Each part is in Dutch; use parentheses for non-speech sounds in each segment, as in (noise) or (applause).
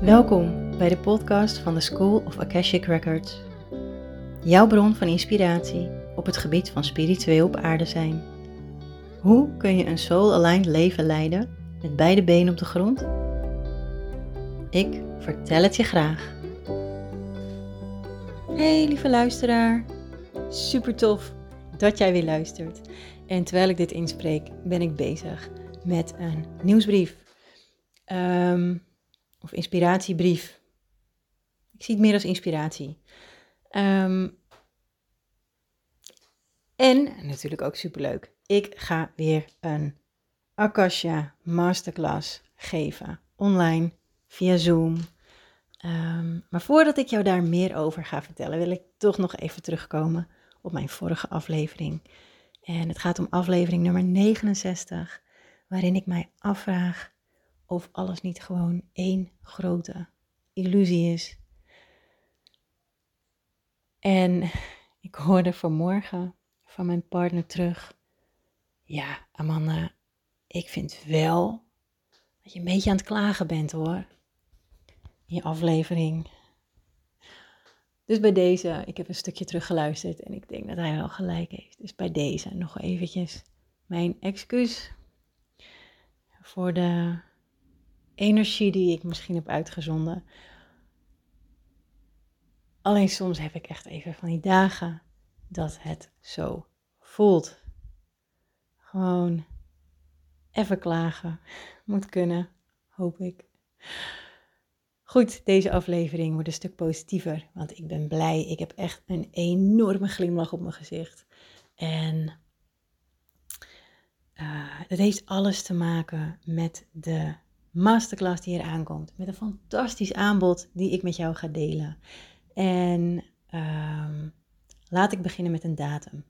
Welkom bij de podcast van de School of Akashic Records. Jouw bron van inspiratie op het gebied van spiritueel op aarde zijn. Hoe kun je een soul-aligned leven leiden met beide benen op de grond? Ik vertel het je graag. Hey lieve luisteraar, super tof dat jij weer luistert. En terwijl ik dit inspreek, ben ik bezig met een nieuwsbrief. Ehm, of inspiratiebrief. Ik zie het meer als inspiratie. Ehm, en natuurlijk ook superleuk. Ik ga weer een Akasha Masterclass geven. Online, via Zoom. Ehm, maar voordat ik jou daar meer over ga vertellen, wil ik toch nog even terugkomen op mijn vorige aflevering. En het gaat om aflevering nummer 69, waarin ik mij afvraag of alles niet gewoon één grote illusie is. En ik hoorde vanmorgen van mijn partner terug. Ja, Amanda, ik vind wel dat je een beetje aan het klagen bent hoor. In je aflevering. Dus bij deze, ik heb een stukje teruggeluisterd en ik denk dat hij wel gelijk heeft. Dus bij deze nog eventjes mijn excuus voor de energie die ik misschien heb uitgezonden. Alleen soms heb ik echt even van die dagen dat het zo voelt. Gewoon even klagen. (laughs) Moet kunnen, hoop ik. Goed, deze aflevering wordt een stuk positiever, want ik ben blij. Ik heb echt een enorme glimlach op mijn gezicht. En uh, dat heeft alles te maken met de masterclass die er aankomt. Met een fantastisch aanbod die ik met jou ga delen. En um, laat ik beginnen met een datum.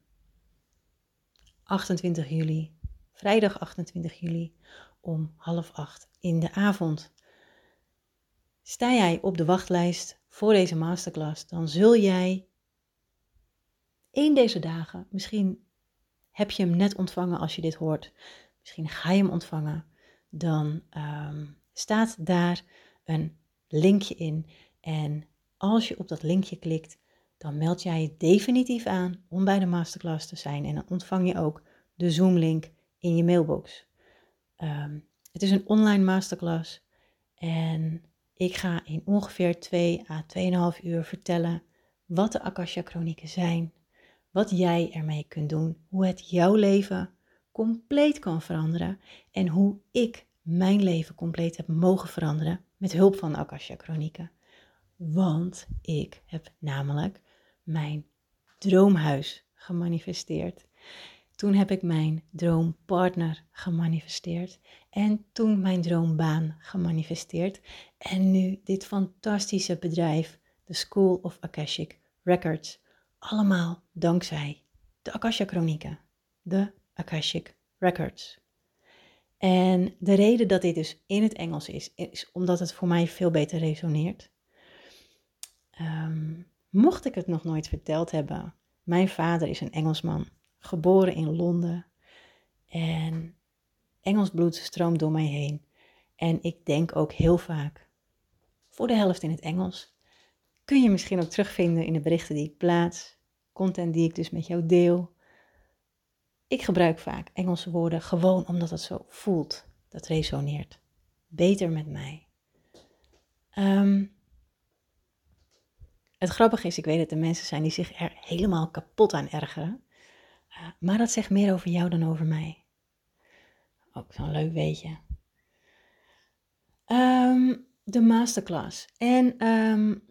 28 juli, vrijdag 28 juli om half acht in de avond. Sta jij op de wachtlijst voor deze masterclass, dan zul jij één deze dagen, misschien heb je hem net ontvangen als je dit hoort, misschien ga je hem ontvangen, dan um, staat daar een linkje in. En als je op dat linkje klikt, dan meld jij je definitief aan om bij de masterclass te zijn. En dan ontvang je ook de Zoom-link in je mailbox. Um, het is een online masterclass en ik ga in ongeveer 2 à 2,5 uur vertellen wat de Akasha Chronieken zijn, wat jij ermee kunt doen, hoe het jouw leven compleet kan veranderen en hoe ik mijn leven compleet heb mogen veranderen met hulp van de Akasha Chronieken. Want ik heb namelijk mijn droomhuis gemanifesteerd. Toen heb ik mijn droompartner gemanifesteerd. En toen mijn droombaan gemanifesteerd. En nu dit fantastische bedrijf, de School of Akashic Records. Allemaal dankzij de Akasha Chronieken, de Akashic Records. En de reden dat dit dus in het Engels is, is omdat het voor mij veel beter resoneert. Um, mocht ik het nog nooit verteld hebben, mijn vader is een Engelsman geboren in Londen. En Engels bloed stroomt door mij heen. En ik denk ook heel vaak, voor de helft in het Engels. Kun je misschien ook terugvinden in de berichten die ik plaats, content die ik dus met jou deel. Ik gebruik vaak Engelse woorden gewoon omdat het zo voelt. Dat resoneert beter met mij. Um, het grappige is, ik weet dat er mensen zijn die zich er helemaal kapot aan ergeren. Uh, maar dat zegt meer over jou dan over mij. Ook zo'n leuk weetje. Um, de masterclass. En um,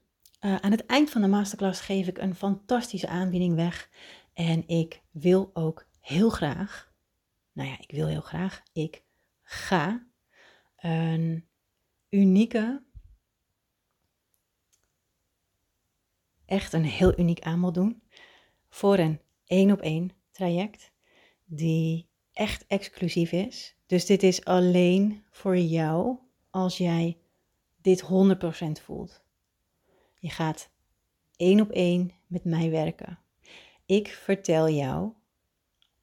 uh, aan het eind van de masterclass geef ik een fantastische aanbieding weg. En ik wil ook heel graag, nou ja, ik wil heel graag, ik ga een unieke, echt een heel uniek aanbod doen voor een één op één traject die echt exclusief is. Dus dit is alleen voor jou als jij dit 100% voelt. Je gaat één op één met mij werken. Ik vertel jou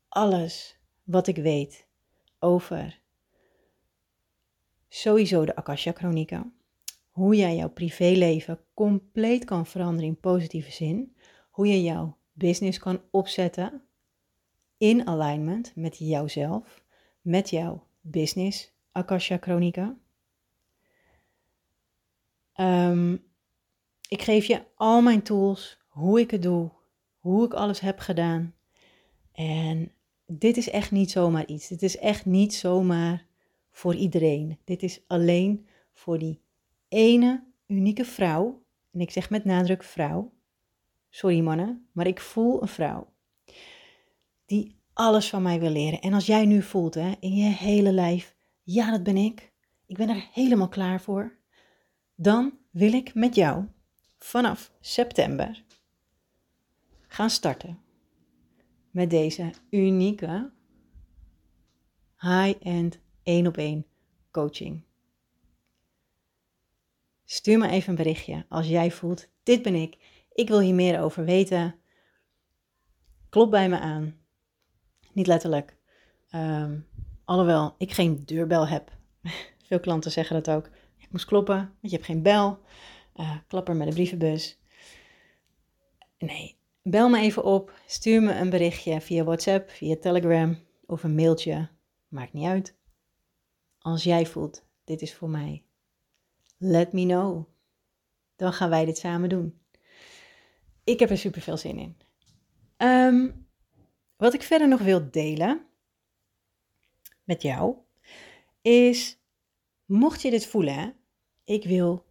alles wat ik weet over sowieso de Akasha Chronieken. Hoe jij jouw privéleven compleet kan veranderen in positieve zin. Hoe je jouw business kan opzetten in alignment met jouzelf, met jouw business Akasha Chronica. Ehm, ik geef je al mijn tools, hoe ik het doe, hoe ik alles heb gedaan. En dit is echt niet zomaar iets. Dit is echt niet zomaar voor iedereen. Dit is alleen voor die ene unieke vrouw. En ik zeg met nadruk vrouw. Sorry mannen, maar ik voel een vrouw. Die alles van mij wil leren. En als jij nu voelt hè, in je hele lijf, ja dat ben ik. Ik ben er helemaal klaar voor. Dan wil ik met jou vanaf september gaan starten met deze unieke high-end één op één coaching. Stuur me even een berichtje als jij voelt, dit ben ik, ik wil hier meer over weten. Klop bij me aan. Niet letterlijk. Um, alhoewel ik geen deurbel heb. (laughs) Veel klanten zeggen dat ook. Ik moest kloppen, want je hebt geen bel. Uh, klapper met de brievenbus. Nee, bel me even op. Stuur me een berichtje via WhatsApp, via Telegram of een mailtje. Maakt niet uit. Als jij voelt, dit is voor mij. Let me know. Dan gaan wij dit samen doen. Ik heb er super veel zin in. Um, wat ik verder nog wil delen met jou is, mocht je dit voelen, ik wil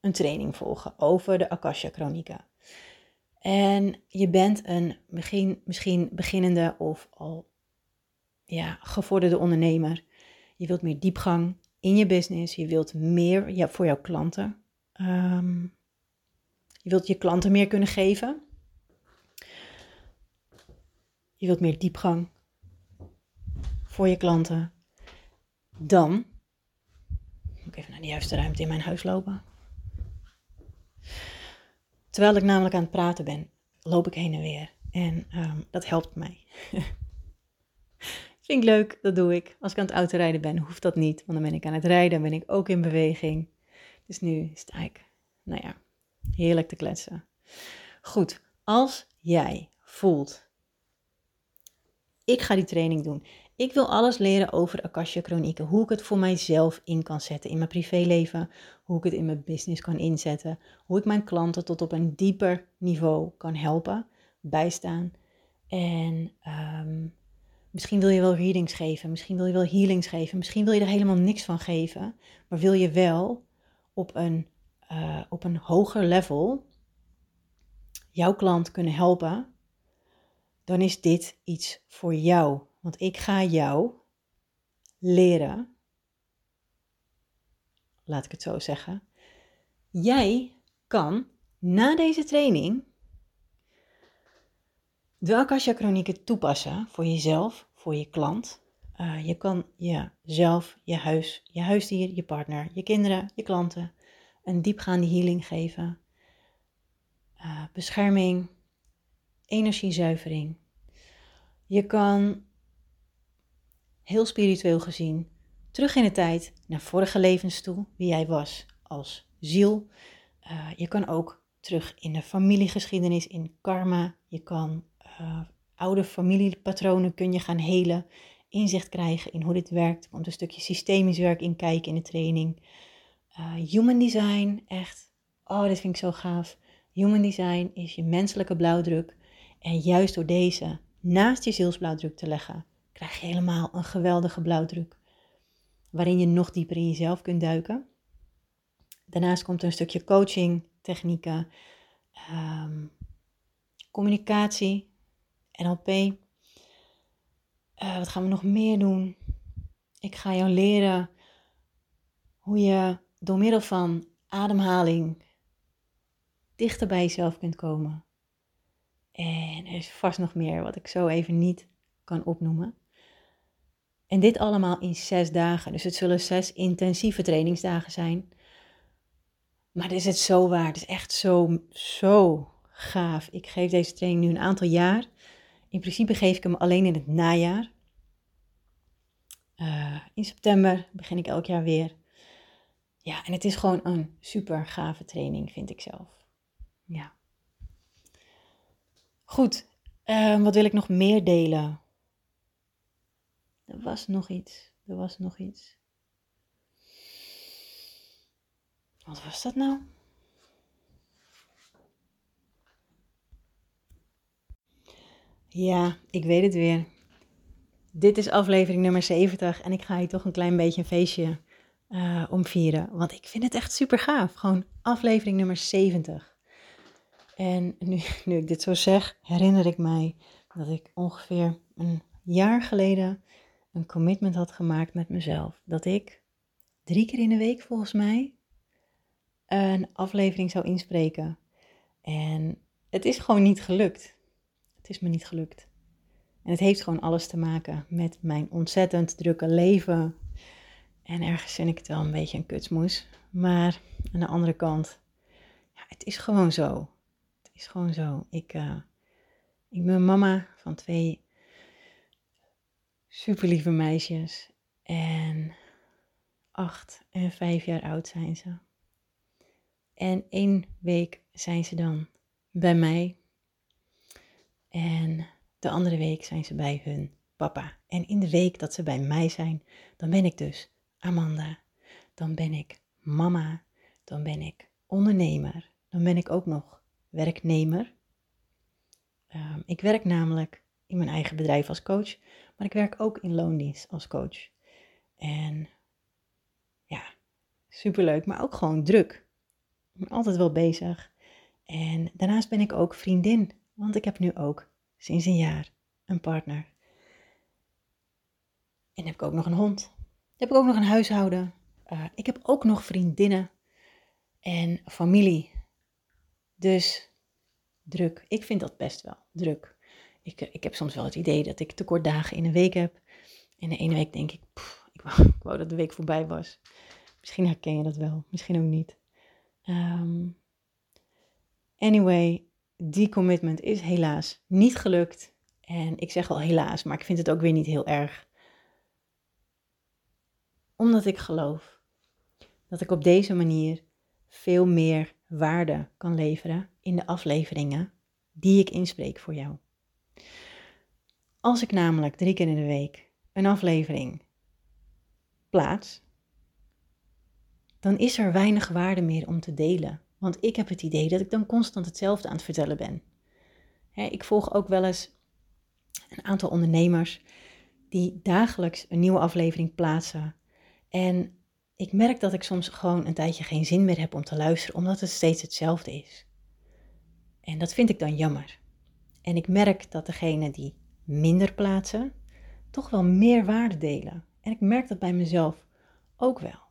een training volgen over de Akasha Chronica. En je bent een begin, misschien beginnende of al ja, gevorderde ondernemer. Je wilt meer diepgang in je business. Je wilt meer ja, voor jouw klanten. Um, je wilt je klanten meer kunnen geven. Je wilt meer diepgang voor je klanten. Dan moet ik even naar de juiste ruimte in mijn huis lopen. Terwijl ik namelijk aan het praten ben, loop ik heen en weer. En um, dat helpt mij. (laughs) Vind ik leuk, dat doe ik. Als ik aan het autorijden ben, hoeft dat niet. Want dan ben ik aan het rijden, ben ik ook in beweging. Dus nu sta ik, nou ja, heerlijk te kletsen. Goed, als jij voelt, ik ga die training doen. Ik wil alles leren over Akasha Chronieken. Hoe ik het voor mijzelf in kan zetten in mijn privéleven. Hoe ik het in mijn business kan inzetten. Hoe ik mijn klanten tot op een dieper niveau kan helpen, bijstaan. En um, misschien wil je wel readings geven. Misschien wil je wel healings geven. Misschien wil je er helemaal niks van geven. Maar wil je wel op een, uh, op een hoger level jouw klant kunnen helpen. Dan is dit iets voor jou want ik ga jou leren, laat ik het zo zeggen. Jij kan na deze training de Akasha Chronieken toepassen voor jezelf, voor je klant. Uh, je kan jezelf, je huis, je huisdier, je partner, je kinderen, je klanten een diepgaande healing geven. Uh, bescherming, energiezuivering. Je kan heel spiritueel gezien, terug in de tijd naar vorige levens toe, wie jij was als ziel. Uh, je kan ook terug in de familiegeschiedenis, in karma. Je kan uh, oude familiepatronen kun je gaan helen, inzicht krijgen in hoe dit werkt. Er komt een stukje systemisch werk in kijken in de training. Uh, human design, echt, oh, dit vind ik zo gaaf. Human design is je menselijke blauwdruk. En juist door deze naast je zielsblauwdruk te leggen, krijg je helemaal een geweldige blauwdruk. Waarin je nog dieper in jezelf kunt duiken. Daarnaast komt er een stukje coaching, technieken, um, communicatie, NLP. Uh, wat gaan we nog meer doen? Ik ga jou leren hoe je door middel van ademhaling dichter bij jezelf kunt komen. En er is vast nog meer wat ik zo even niet kan opnoemen. En dit allemaal in zes dagen. Dus het zullen zes intensieve trainingsdagen zijn. Maar dit is het zo waard. Het is echt zo, zo gaaf. Ik geef deze training nu een aantal jaar. In principe geef ik hem alleen in het najaar. Eh, in september begin ik elk jaar weer. Ja, en het is gewoon een super gave training, vind ik zelf. Ja. Goed, uh, wat wil ik nog meer delen? Er was nog iets. Er was nog iets. Wat was dat nou? Ja, ik weet het weer. Dit is aflevering nummer 70 en ik ga hier toch een klein beetje een feestje uh, omvieren. Want ik vind het echt super gaaf. Gewoon aflevering nummer 70. En nu, (laughs) nu ik dit zo zeg, herinner ik mij dat ik ongeveer een jaar geleden een commitment had gemaakt met mezelf. Dat ik drie keer in de week volgens mij een aflevering zou inspreken. En het is gewoon niet gelukt. Het is me niet gelukt. En het heeft gewoon alles te maken met mijn ontzettend drukke leven. En ergens vind ik het wel een beetje een kutsmoes. Maar aan de andere kant, ja, het is gewoon zo. Het is gewoon zo. Ik, uh, ik ben mama van twee super lieve meisjes. En acht en vijf jaar oud zijn ze. En één week zijn ze dan bij mij. En de andere week zijn ze bij hun papa. En in de week dat ze bij mij zijn, dan ben ik dus Amanda. Dan ben ik mama. Dan ben ik ondernemer. Dan ben ik ook nog werknemer. Um, ik werk namelijk in mijn eigen bedrijf als coach, maar ik werk ook in loondienst als coach. En ja, superleuk, maar ook gewoon druk. Ik ben altijd wel bezig. En daarnaast ben ik ook vriendin, want ik heb nu ook sinds een jaar een partner. En heb ik ook nog een hond. heb ik ook nog een huishouden. Uh, ik heb ook nog vriendinnen en familie. Dus druk. Ik vind dat best wel druk. Ik, eh, ik heb soms wel het idee dat ik tekort dagen in een week heb. En de ene week denk ik, (laughs) ik, wou, dat de week voorbij was. Misschien herken je dat wel, misschien ook niet. Um, anyway, die commitment is helaas niet gelukt. En ik zeg wel helaas, maar ik vind het ook weer niet heel erg. Omdat ik geloof dat ik op deze manier veel meer waarde kan leveren in de afleveringen die ik inspreek voor jou. Als ik namelijk drie keer in de week een aflevering plaats, dan is er weinig waarde meer om te delen. Want ik heb het idee dat ik dan constant hetzelfde aan het vertellen ben. ik volg ook wel eens een aantal ondernemers die dagelijks een nieuwe aflevering plaatsen. En ik merk dat ik soms gewoon een tijdje geen zin meer heb om te luisteren, omdat het steeds hetzelfde is. En dat vind ik dan jammer. En ik merk dat degene die minder plaatsen, toch wel meer waarde delen. En ik merk dat bij mezelf ook wel.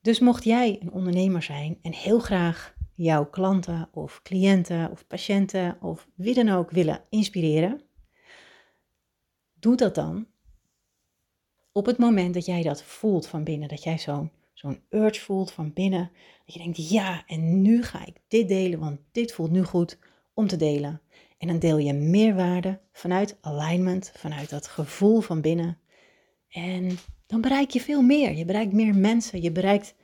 Dus mocht jij een ondernemer zijn en heel graag jouw klanten of cliënten of patiënten of wie dan ook willen inspireren, doe dat dan op het moment dat jij dat voelt van binnen, dat jij zo'n zo'n urge voelt van binnen, dat je denkt, ja, en nu ga ik dit delen, want dit voelt nu goed om te delen. En dan deel je meerwaarde vanuit alignment, vanuit dat gevoel van binnen. En dan bereik je veel meer. Je bereikt meer mensen. Je bereikt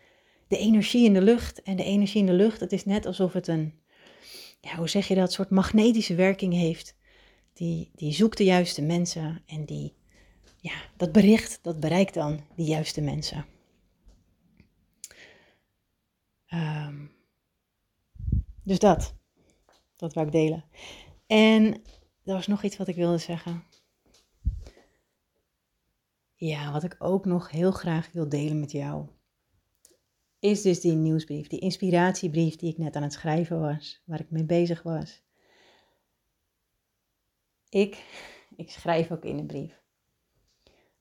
de energie in de lucht. En de energie in de lucht, het is net alsof het een, ja, hoe zeg je dat, soort magnetische werking heeft. Die, die zoekt de juiste mensen en die, ja, dat bericht, dat bereikt dan die juiste mensen. Um, dus dat, dat wou ik delen. En er was nog iets wat ik wilde zeggen. Ja, wat ik ook nog heel graag wil delen met jou, is dus die nieuwsbrief, die inspiratiebrief die ik net aan het schrijven was, waar ik mee bezig was. Ik, ik schrijf ook in de brief.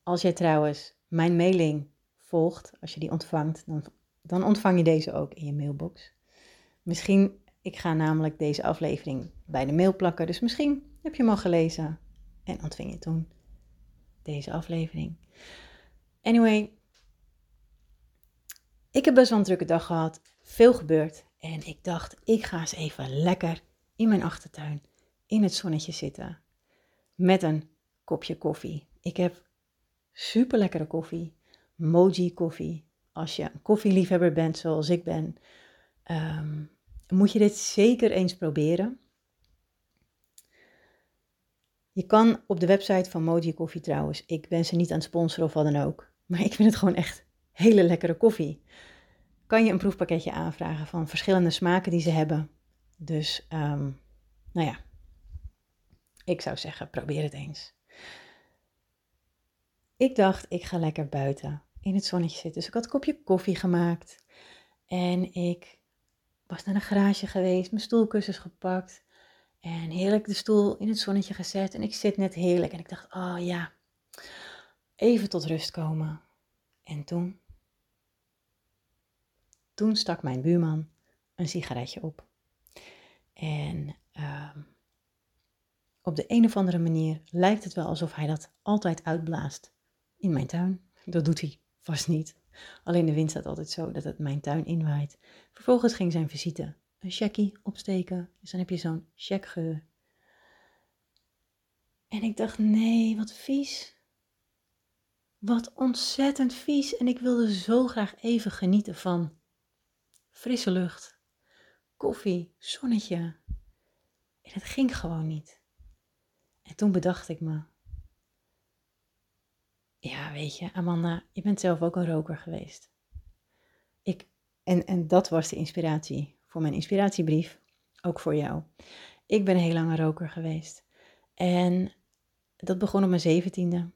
Als jij trouwens mijn mailing volgt, als je die ontvangt, dan, dan ontvang je deze ook in je mailbox. Misschien ik ga namelijk deze aflevering bij de mail plakken, dus misschien heb je hem al gelezen en ontving je toen deze aflevering. Anyway, ik heb best wel een drukke dag gehad, veel gebeurd en ik dacht, ik ga eens even lekker in mijn achtertuin in het zonnetje zitten met een kopje koffie. Ik heb super lekkere koffie. Moji koffie. Als je een koffieliefhebber bent zoals ik ben, um, moet je dit zeker eens proberen. Je kan op de website van Moji Koffie trouwens, ik ben ze niet aan het sponsoren of wat dan ook, (laughs) maar ik vind het gewoon echt hele lekkere koffie. Kan je een proefpakketje aanvragen van verschillende smaken die ze hebben. Dus, um, nou ja, ik zou zeggen, probeer het eens. Ik dacht, ik ga lekker buiten in het zonnetje zitten. Dus ik had een kopje koffie gemaakt. En ik was naar een garage geweest, mijn stoelkussens gepakt. En heerlijk de stoel in het zonnetje gezet. En ik zit net heerlijk. En ik dacht, oh ja, even tot rust komen. En toen, toen stak mijn buurman een sigaretje op. En uh, op de een of andere manier lijkt het wel alsof hij dat altijd uitblaast in mijn tuin. Dat doet hij vast niet. Alleen de wind staat altijd zo dat het mijn tuin inwaait. Vervolgens ging zijn visite een checkie opsteken. Dus dan heb je zo'n checkgeur. En ik dacht, nee, wat vies. Wat ontzettend vies. En ik wilde zo graag even genieten van frisse lucht, koffie, zonnetje. En het ging gewoon niet. En toen bedacht ik me, ja, weet je, Amanda, je bent zelf ook een roker geweest. Ik, en, en dat was de inspiratie voor mijn inspiratiebrief, ook voor jou. Ik ben heel lang een roker geweest. En dat begon op mijn zeventiende.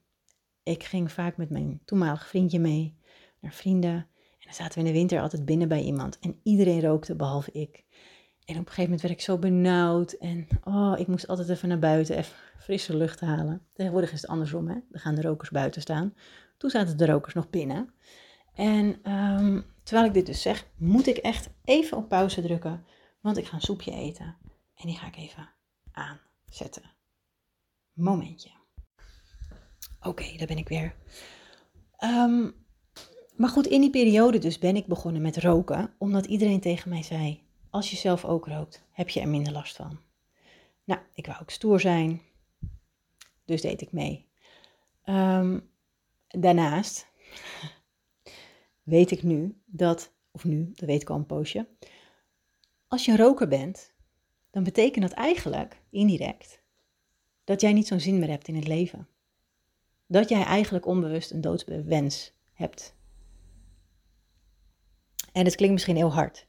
Ik ging vaak met mijn toenmalig vriendje mee naar vrienden. En dan zaten we in de winter altijd binnen bij iemand. En iedereen rookte, behalve ik. En op een gegeven moment werd ik zo benauwd. En oh, ik moest altijd even naar buiten, even frisse lucht halen. Tegenwoordig is het andersom, hè. Dan gaan de rokers buiten staan. Toen zaten de rokers nog binnen. En ehm, terwijl ik dit dus zeg, moet ik echt even op pauze drukken. Want ik ga een soepje eten. En die ga ik even aanzetten. Momentje. Oké, daar ben ik weer. Ehm, maar goed, in die periode dus ben ik begonnen met roken. Omdat iedereen tegen mij zei, als je zelf ook rookt, heb je er minder last van. Nou, ik wou ook stoer zijn, dus deed ik mee. Ehm, daarnaast (laughs) weet ik nu dat, of nu, dat weet ik al een poosje, als je roker bent, dan betekent dat eigenlijk, indirect, dat jij niet zo'n zin meer hebt in het leven. Dat jij eigenlijk onbewust een doodswens hebt. En het klinkt misschien heel hard,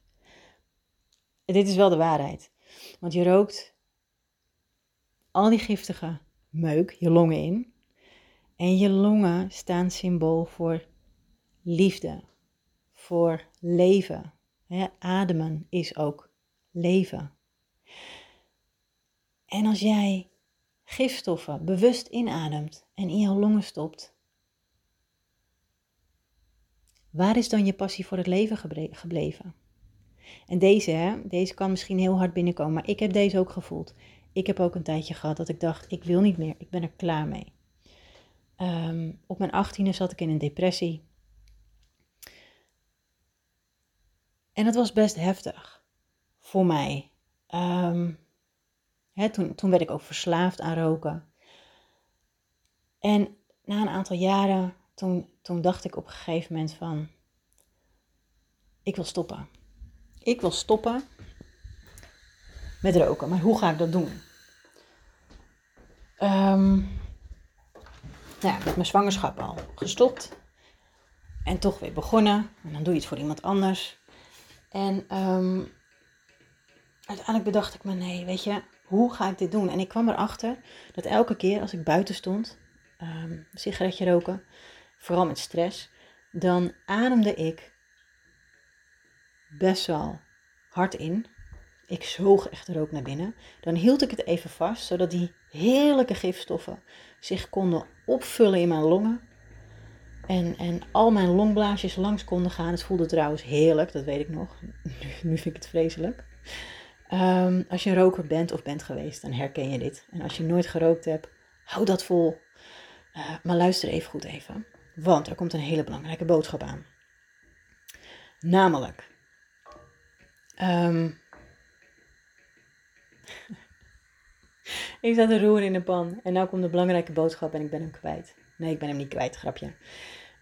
dit is wel de waarheid. Want je rookt al die giftige meuk je longen in. En je longen staan symbool voor liefde, voor leven. ademen is ook leven. En als jij gifstoffen bewust inademt en in jouw longen stopt, waar is dan je passie voor het leven gebleven? En deze, hè, deze kan misschien heel hard binnenkomen, maar ik heb deze ook gevoeld. Ik heb ook een tijdje gehad dat ik dacht, ik wil niet meer, ik ben er klaar mee. Ehm, op mijn achttiende zat ik in een depressie. En dat was best heftig voor mij. Ehm, hè, toen, toen werd ik ook verslaafd aan roken. En na een aantal jaren, toen, toen dacht ik op een gegeven moment van, ik wil stoppen ik wil stoppen met roken. Maar hoe ga ik dat doen? Um, nou ja, met mijn zwangerschap al gestopt. En toch weer begonnen. En dan doe je het voor iemand anders. En um, uiteindelijk bedacht ik me, nee, weet je, hoe ga ik dit doen? En ik kwam erachter dat elke keer als ik buiten stond, um, sigaretje roken, vooral met stress, dan ademde ik best wel hard in. Ik zoog echt rook naar binnen. Dan hield ik het even vast, zodat die heerlijke gifstoffen zich konden opvullen in mijn longen. En, en al mijn longblaasjes langs konden gaan. Het voelde trouwens heerlijk, dat weet ik nog. (laughs) Nu, vind ik het vreselijk. Ehm, als je een roker bent of bent geweest, dan herken je dit. En als je nooit gerookt hebt, hou dat vol. Uh, maar luister even goed even. Want er komt een hele belangrijke boodschap aan. Namelijk, Um, ik zat te roeren in de pan. En nou komt de belangrijke boodschap en ik ben hem kwijt. Nee, ik ben hem niet kwijt, grapje.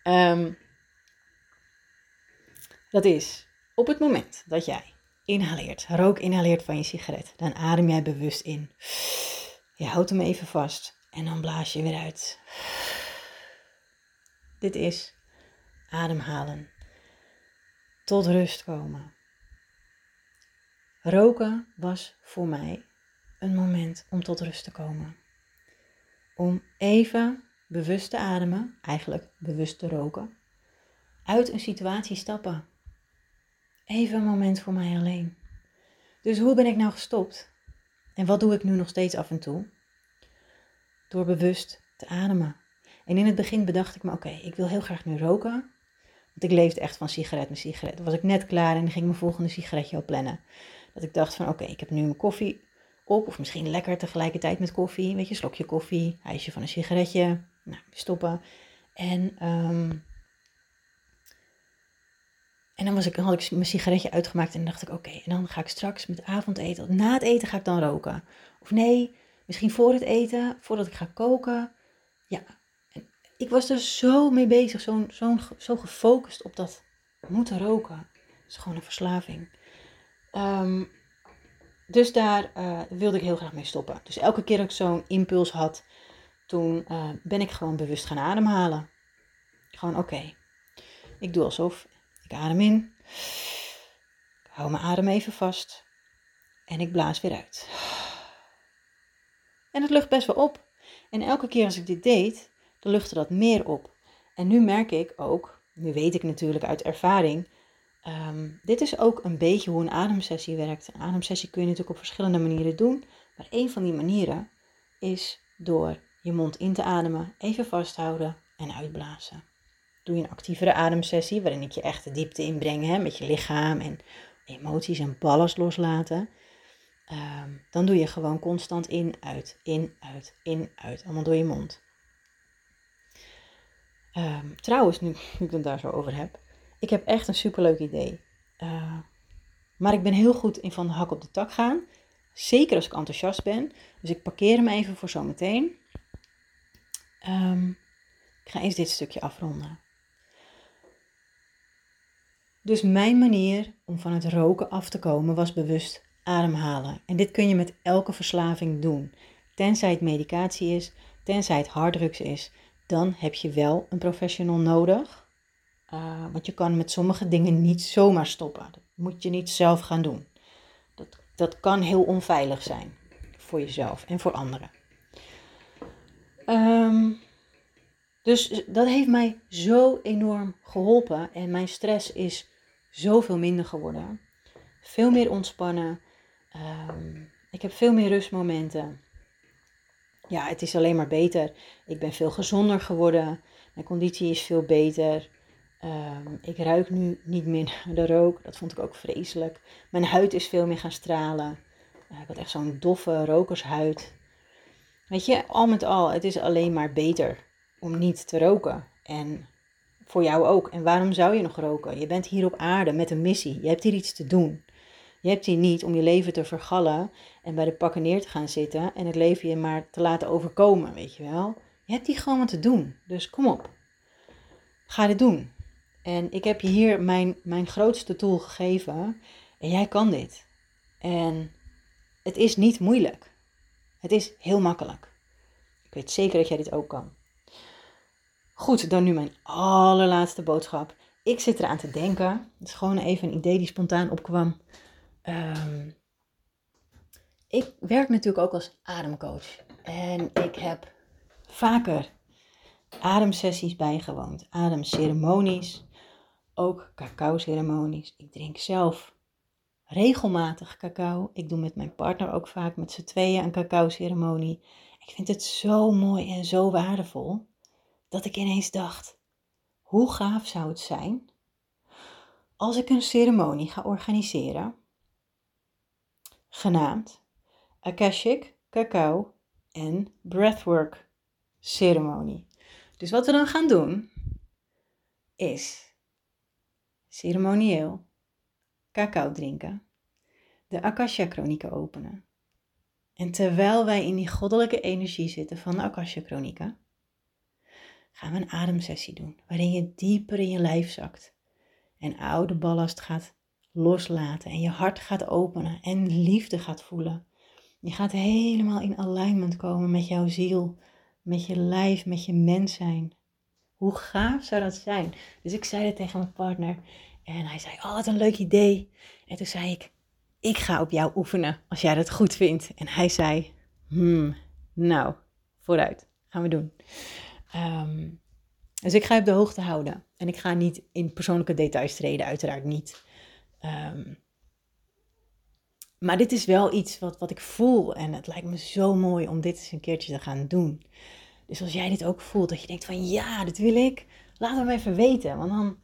Ehm, dat is op het moment dat jij inhaleert, rook inhaleert van je sigaret, dan adem jij bewust in. Je houdt hem even vast en dan blaas je weer uit. Dit is ademhalen. Tot rust komen. Roken was voor mij een moment om tot rust te komen. Om even bewust te ademen, eigenlijk bewust te roken. Uit een situatie stappen. Even een moment voor mij alleen. Dus hoe ben ik nou gestopt? En wat doe ik nu nog steeds af en toe? Door bewust te ademen. En in het begin bedacht ik me, oké, ik wil heel graag nu roken. Want ik leefde echt van sigaret naar sigaret. Dan was ik net klaar en ging mijn volgende sigaretje al plannen. Dat ik dacht van, oké, ik heb nu mijn koffie op. Of misschien lekker tegelijkertijd met koffie. Weet je, slokje koffie, ijsje van een sigaretje. Nou, stoppen. En, ehm, en dan, was ik, had ik mijn sigaretje uitgemaakt en dacht ik, oké, en dan ga ik straks met avondeten, na het eten ga ik dan roken. Of nee, misschien voor het eten, voordat ik ga koken. Ja, ik was er zo mee bezig, zo, zo, zo gefocust op dat moeten roken. Dat is gewoon een verslaving. Um, dus daar uh, wilde ik heel graag mee stoppen. Dus elke keer dat ik zo'n impuls had, toen uh, ben ik gewoon bewust gaan ademhalen. Gewoon oké. Ik doe alsof ik adem in. Ik hou mijn adem even vast. En ik blaas weer uit. En het lucht best wel op. En elke keer als ik dit deed, dan luchtte dat meer op. En nu merk ik ook, nu weet ik natuurlijk uit ervaring, Ehm, dit is ook een beetje hoe een ademsessie werkt. Een ademsessie kun je natuurlijk op verschillende manieren doen. Maar een van die manieren is door je mond in te ademen, even vasthouden en uitblazen. Doe je een actievere ademsessie waarin ik je echt de diepte inbreng hè, met je lichaam en emoties en ballast loslaten. Ehm, dan doe je gewoon constant in, uit, in, uit, in, uit. Allemaal door je mond. Um, trouwens, nu, (laughs) nu ik het daar zo over heb. Ik heb echt een superleuk idee. Uh, maar ik ben heel goed in van de hak op de tak gaan. Zeker als ik enthousiast ben. Dus ik parkeer hem even voor zometeen. Um, ik ga eens dit stukje afronden. Dus mijn manier om van het roken af te komen was bewust ademhalen. En dit kun je met elke verslaving doen. Tenzij het medicatie is, tenzij het harddrugs is, dan heb je wel een professional nodig. Uh, want je kan met sommige dingen niet zomaar stoppen. Dat moet je niet zelf gaan doen. Dat, dat kan heel onveilig zijn voor jezelf en voor anderen. Um, dus dat heeft mij zo enorm geholpen en mijn stress is zoveel minder geworden. Veel meer ontspannen. Um, ik heb veel meer rustmomenten. Ja, het is alleen maar beter. Ik ben veel gezonder geworden. Mijn conditie is veel beter. Um, ik ruik nu niet meer (laughs) de rook. Dat vond ik ook vreselijk. Mijn huid is veel meer gaan stralen. Uh, ik had echt zo'n doffe rokershuid. Weet je, al met al, het is alleen maar beter om niet te roken. En voor jou ook. En waarom zou je nog roken? Je bent hier op aarde met een missie. Je hebt hier iets te doen. Je hebt hier niet om je leven te vergallen en bij de pakken neer te gaan zitten en het leven je maar te laten overkomen, weet je wel. Je hebt hier gewoon wat te doen. Dus kom op. Ga dit doen. En ik heb je hier mijn, mijn grootste tool gegeven. En jij kan dit. En het is niet moeilijk. Het is heel makkelijk. Ik weet zeker dat jij dit ook kan. Goed, dan nu mijn allerlaatste boodschap. Ik zit eraan te denken. Het is gewoon even een idee die spontaan opkwam. Um, ik werk natuurlijk ook als ademcoach. En ik heb vaker ademsessies bijgewoond, ademceremonies ook cacao-ceremonies. Ik drink zelf regelmatig cacao. Ik doe met mijn partner ook vaak met z'n tweeën een cacao-ceremonie. Ik vind het zo mooi en zo waardevol dat ik ineens dacht: hoe gaaf zou het zijn als ik een ceremonie ga organiseren, genaamd Akashic Cacao en Breathwork Ceremonie. Dus wat we dan gaan doen is ceremonieel, cacao drinken, de Akasha-chronieken openen, En terwijl wij in die goddelijke energie zitten van de Akasha Chronica, gaan we een ademsessie doen, waarin je dieper in je lijf zakt en oude ballast gaat loslaten en je hart gaat openen en liefde gaat voelen. Je gaat helemaal in alignment komen met jouw ziel, met je lijf, met je mens zijn. Hoe gaaf zou dat zijn? Dus ik zei het tegen mijn partner en hij zei, oh wat een leuk idee. En toen zei ik, ik ga op jou oefenen als jij dat goed vindt. En hij zei, hmm, nou, vooruit, gaan we doen. Ehm, dus ik ga je op de hoogte houden. En ik ga niet in persoonlijke details treden, uiteraard niet. Ehm, maar dit is wel iets wat, wat ik voel. En het lijkt me zo mooi om dit eens een keertje te gaan doen. Dus als jij dit ook voelt, dat je denkt van ja, dit wil ik. Laat het me even weten. Want dan,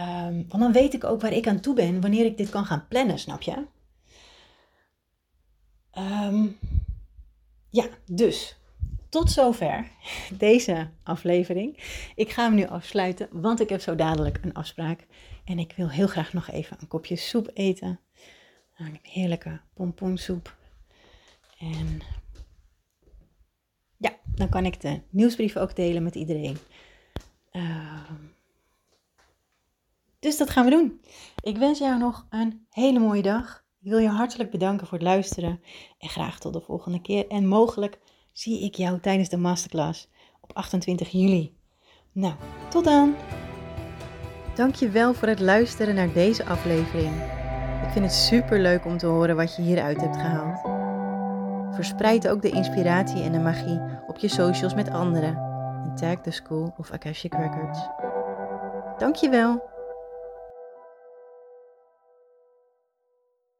um, want dan weet ik ook waar ik aan toe ben wanneer ik dit kan gaan plannen, snap je? Um, ja, dus tot zover (laughs) deze aflevering. Ik ga hem nu afsluiten, want ik heb zo dadelijk een afspraak. En ik wil heel graag nog even een kopje soep eten. Nou, een heerlijke pompoensoep. En dan kan ik de nieuwsbrief ook delen met iedereen. Uh, dus dat gaan we doen. Ik wens jou nog een hele mooie dag. Ik wil je hartelijk bedanken voor het luisteren. En graag tot de volgende keer. En mogelijk zie ik jou tijdens de masterclass op 28 juli. Nou, tot dan! Dankjewel voor het luisteren naar deze aflevering. Ik vind het super leuk om te horen wat je hieruit hebt gehaald. Verspreid ook de inspiratie en de magie op je socials met anderen en tag de School of Akashic Records. Dankjewel!